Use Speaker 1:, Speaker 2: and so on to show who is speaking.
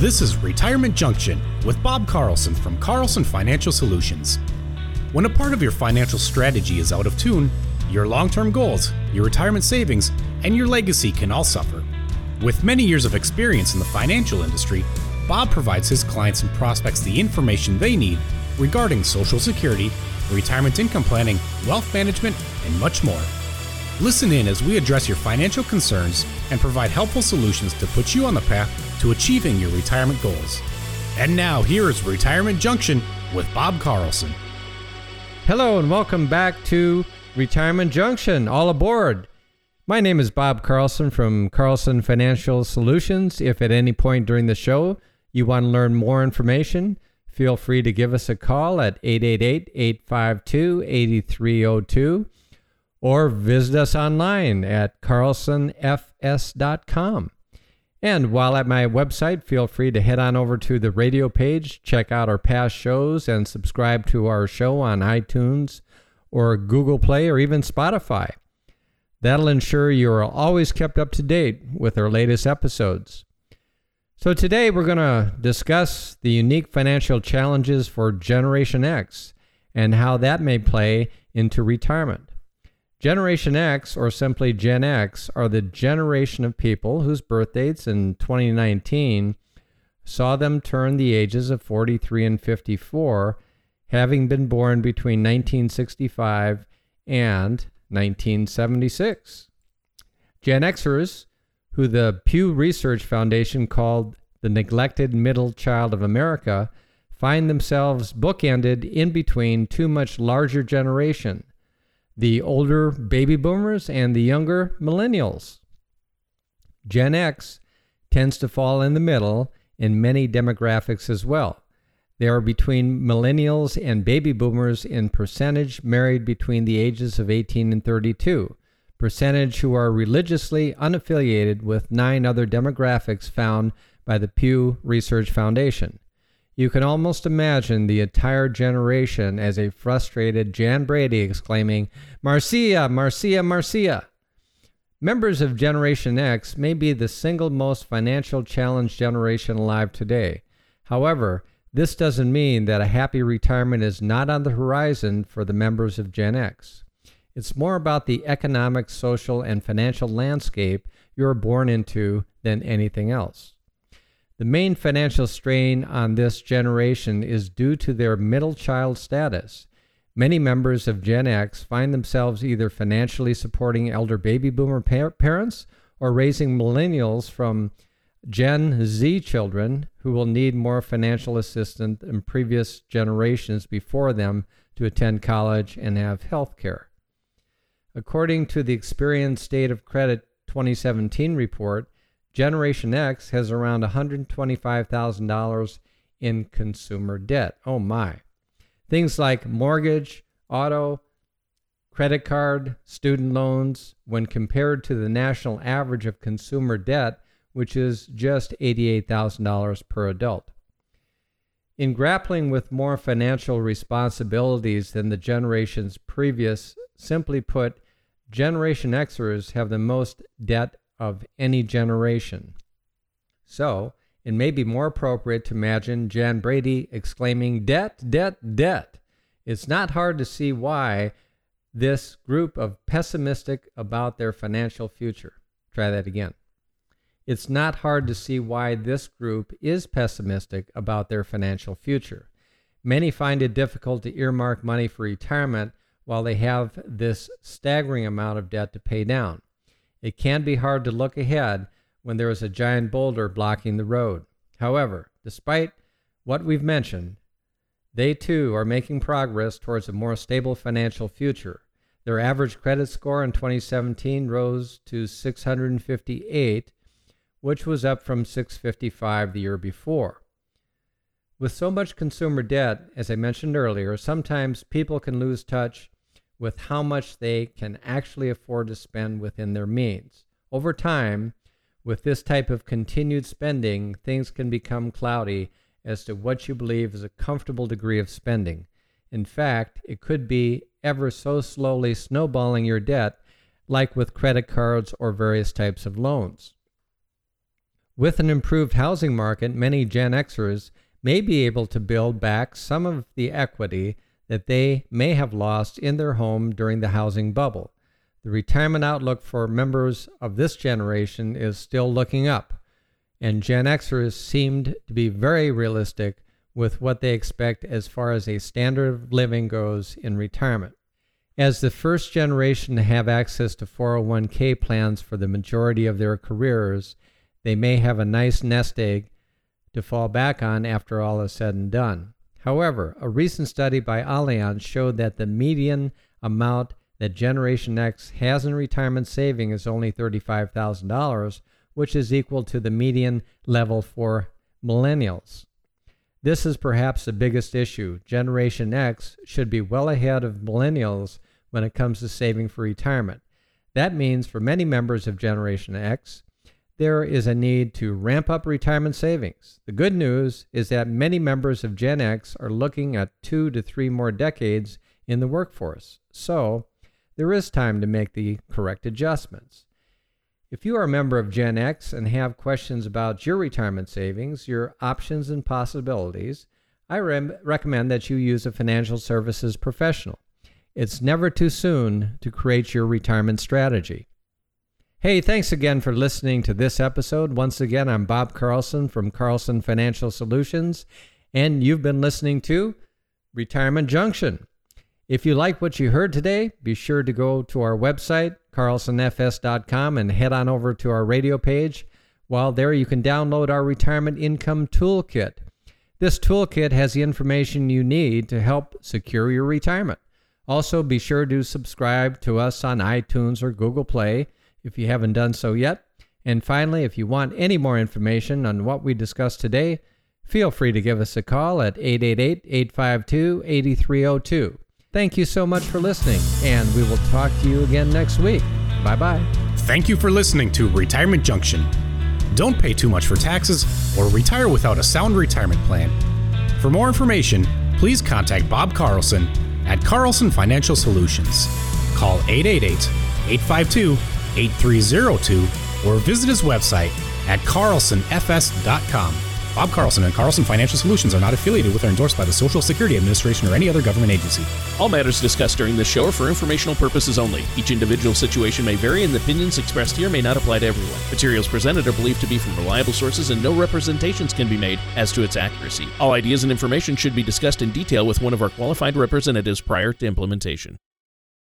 Speaker 1: This is Retirement Junction with Bob Carlson from Carlson Financial Solutions. When a part of your financial strategy is out of tune, your long term goals, your retirement savings, and your legacy can all suffer. With many years of experience in the financial industry, Bob provides his clients and prospects the information they need regarding Social Security, retirement income planning, wealth management, and much more. Listen in as we address your financial concerns and provide helpful solutions to put you on the path to achieving your retirement goals. And now, here is Retirement Junction with Bob Carlson.
Speaker 2: Hello, and welcome back to Retirement Junction. All aboard. My name is Bob Carlson from Carlson Financial Solutions. If at any point during the show you want to learn more information, feel free to give us a call at 888 852 8302 or visit us online at carlsonfs.com. And while at my website, feel free to head on over to the radio page, check out our past shows, and subscribe to our show on iTunes or Google Play or even Spotify. That'll ensure you are always kept up to date with our latest episodes. So, today we're going to discuss the unique financial challenges for Generation X and how that may play into retirement. Generation X, or simply Gen X, are the generation of people whose birth dates in 2019 saw them turn the ages of 43 and 54, having been born between 1965 and 1976. Gen Xers, who the Pew Research Foundation called the neglected middle child of America, find themselves bookended in between two much larger generations the older baby boomers and the younger millennials. Gen X tends to fall in the middle in many demographics as well. They are between millennials and baby boomers in percentage married between the ages of 18 and 32, percentage who are religiously unaffiliated with nine other demographics found by the Pew Research Foundation. You can almost imagine the entire generation as a frustrated Jan Brady exclaiming, Marcia, Marcia, Marcia. Members of Generation X may be the single most financial challenged generation alive today. However, this doesn't mean that a happy retirement is not on the horizon for the members of Gen X. It's more about the economic, social, and financial landscape you're born into than anything else. The main financial strain on this generation is due to their middle child status. Many members of Gen X find themselves either financially supporting elder baby boomer par- parents or raising millennials from Gen Z children who will need more financial assistance than previous generations before them to attend college and have health care. According to the Experian State of Credit 2017 report, Generation X has around $125,000 in consumer debt. Oh my. Things like mortgage, auto, credit card, student loans, when compared to the national average of consumer debt, which is just $88,000 per adult. In grappling with more financial responsibilities than the generations previous, simply put, Generation Xers have the most debt of any generation. So, it may be more appropriate to imagine Jan Brady exclaiming, Debt, debt, debt. It's not hard to see why this group of pessimistic about their financial future. Try that again. It's not hard to see why this group is pessimistic about their financial future. Many find it difficult to earmark money for retirement while they have this staggering amount of debt to pay down. It can be hard to look ahead when there is a giant boulder blocking the road. However, despite what we've mentioned, they too are making progress towards a more stable financial future. Their average credit score in 2017 rose to 658, which was up from 655 the year before. With so much consumer debt, as I mentioned earlier, sometimes people can lose touch with how much they can actually afford to spend within their means. Over time, with this type of continued spending, things can become cloudy as to what you believe is a comfortable degree of spending. In fact, it could be ever so slowly snowballing your debt, like with credit cards or various types of loans. With an improved housing market, many Gen Xers may be able to build back some of the equity that they may have lost in their home during the housing bubble. The retirement outlook for members of this generation is still looking up, and Gen Xers seemed to be very realistic with what they expect as far as a standard of living goes in retirement. As the first generation to have access to 401k plans for the majority of their careers, they may have a nice nest egg to fall back on after all is said and done. However, a recent study by Allianz showed that the median amount that Generation X has in retirement saving is only $35,000, which is equal to the median level for millennials. This is perhaps the biggest issue. Generation X should be well ahead of millennials when it comes to saving for retirement. That means for many members of Generation X, there is a need to ramp up retirement savings. The good news is that many members of Gen X are looking at two to three more decades in the workforce. So, there is time to make the correct adjustments. If you are a member of Gen X and have questions about your retirement savings, your options and possibilities, I re- recommend that you use a financial services professional. It's never too soon to create your retirement strategy. Hey, thanks again for listening to this episode. Once again, I'm Bob Carlson from Carlson Financial Solutions, and you've been listening to Retirement Junction. If you like what you heard today, be sure to go to our website, carlsonfs.com, and head on over to our radio page. While there, you can download our Retirement Income Toolkit. This toolkit has the information you need to help secure your retirement. Also, be sure to subscribe to us on iTunes or Google Play if you haven't done so yet. And finally, if you want any more information on what we discussed today, feel free to give us a call at 888 852 8302. Thank you so much for listening, and we will talk to you again next week. Bye bye.
Speaker 1: Thank you for listening to Retirement Junction. Don't pay too much for taxes or retire without a sound retirement plan. For more information, please contact Bob Carlson at Carlson Financial Solutions. Call 888 852 8302 or visit his website at carlsonfs.com. Bob Carlson and Carlson Financial Solutions are not affiliated with or endorsed by the Social Security Administration or any other government agency.
Speaker 3: All matters discussed during this show are for informational purposes only. Each individual situation may vary, and the opinions expressed here may not apply to everyone. Materials presented are believed to be from reliable sources, and no representations can be made as to its accuracy. All ideas and information should be discussed in detail with one of our qualified representatives prior to implementation.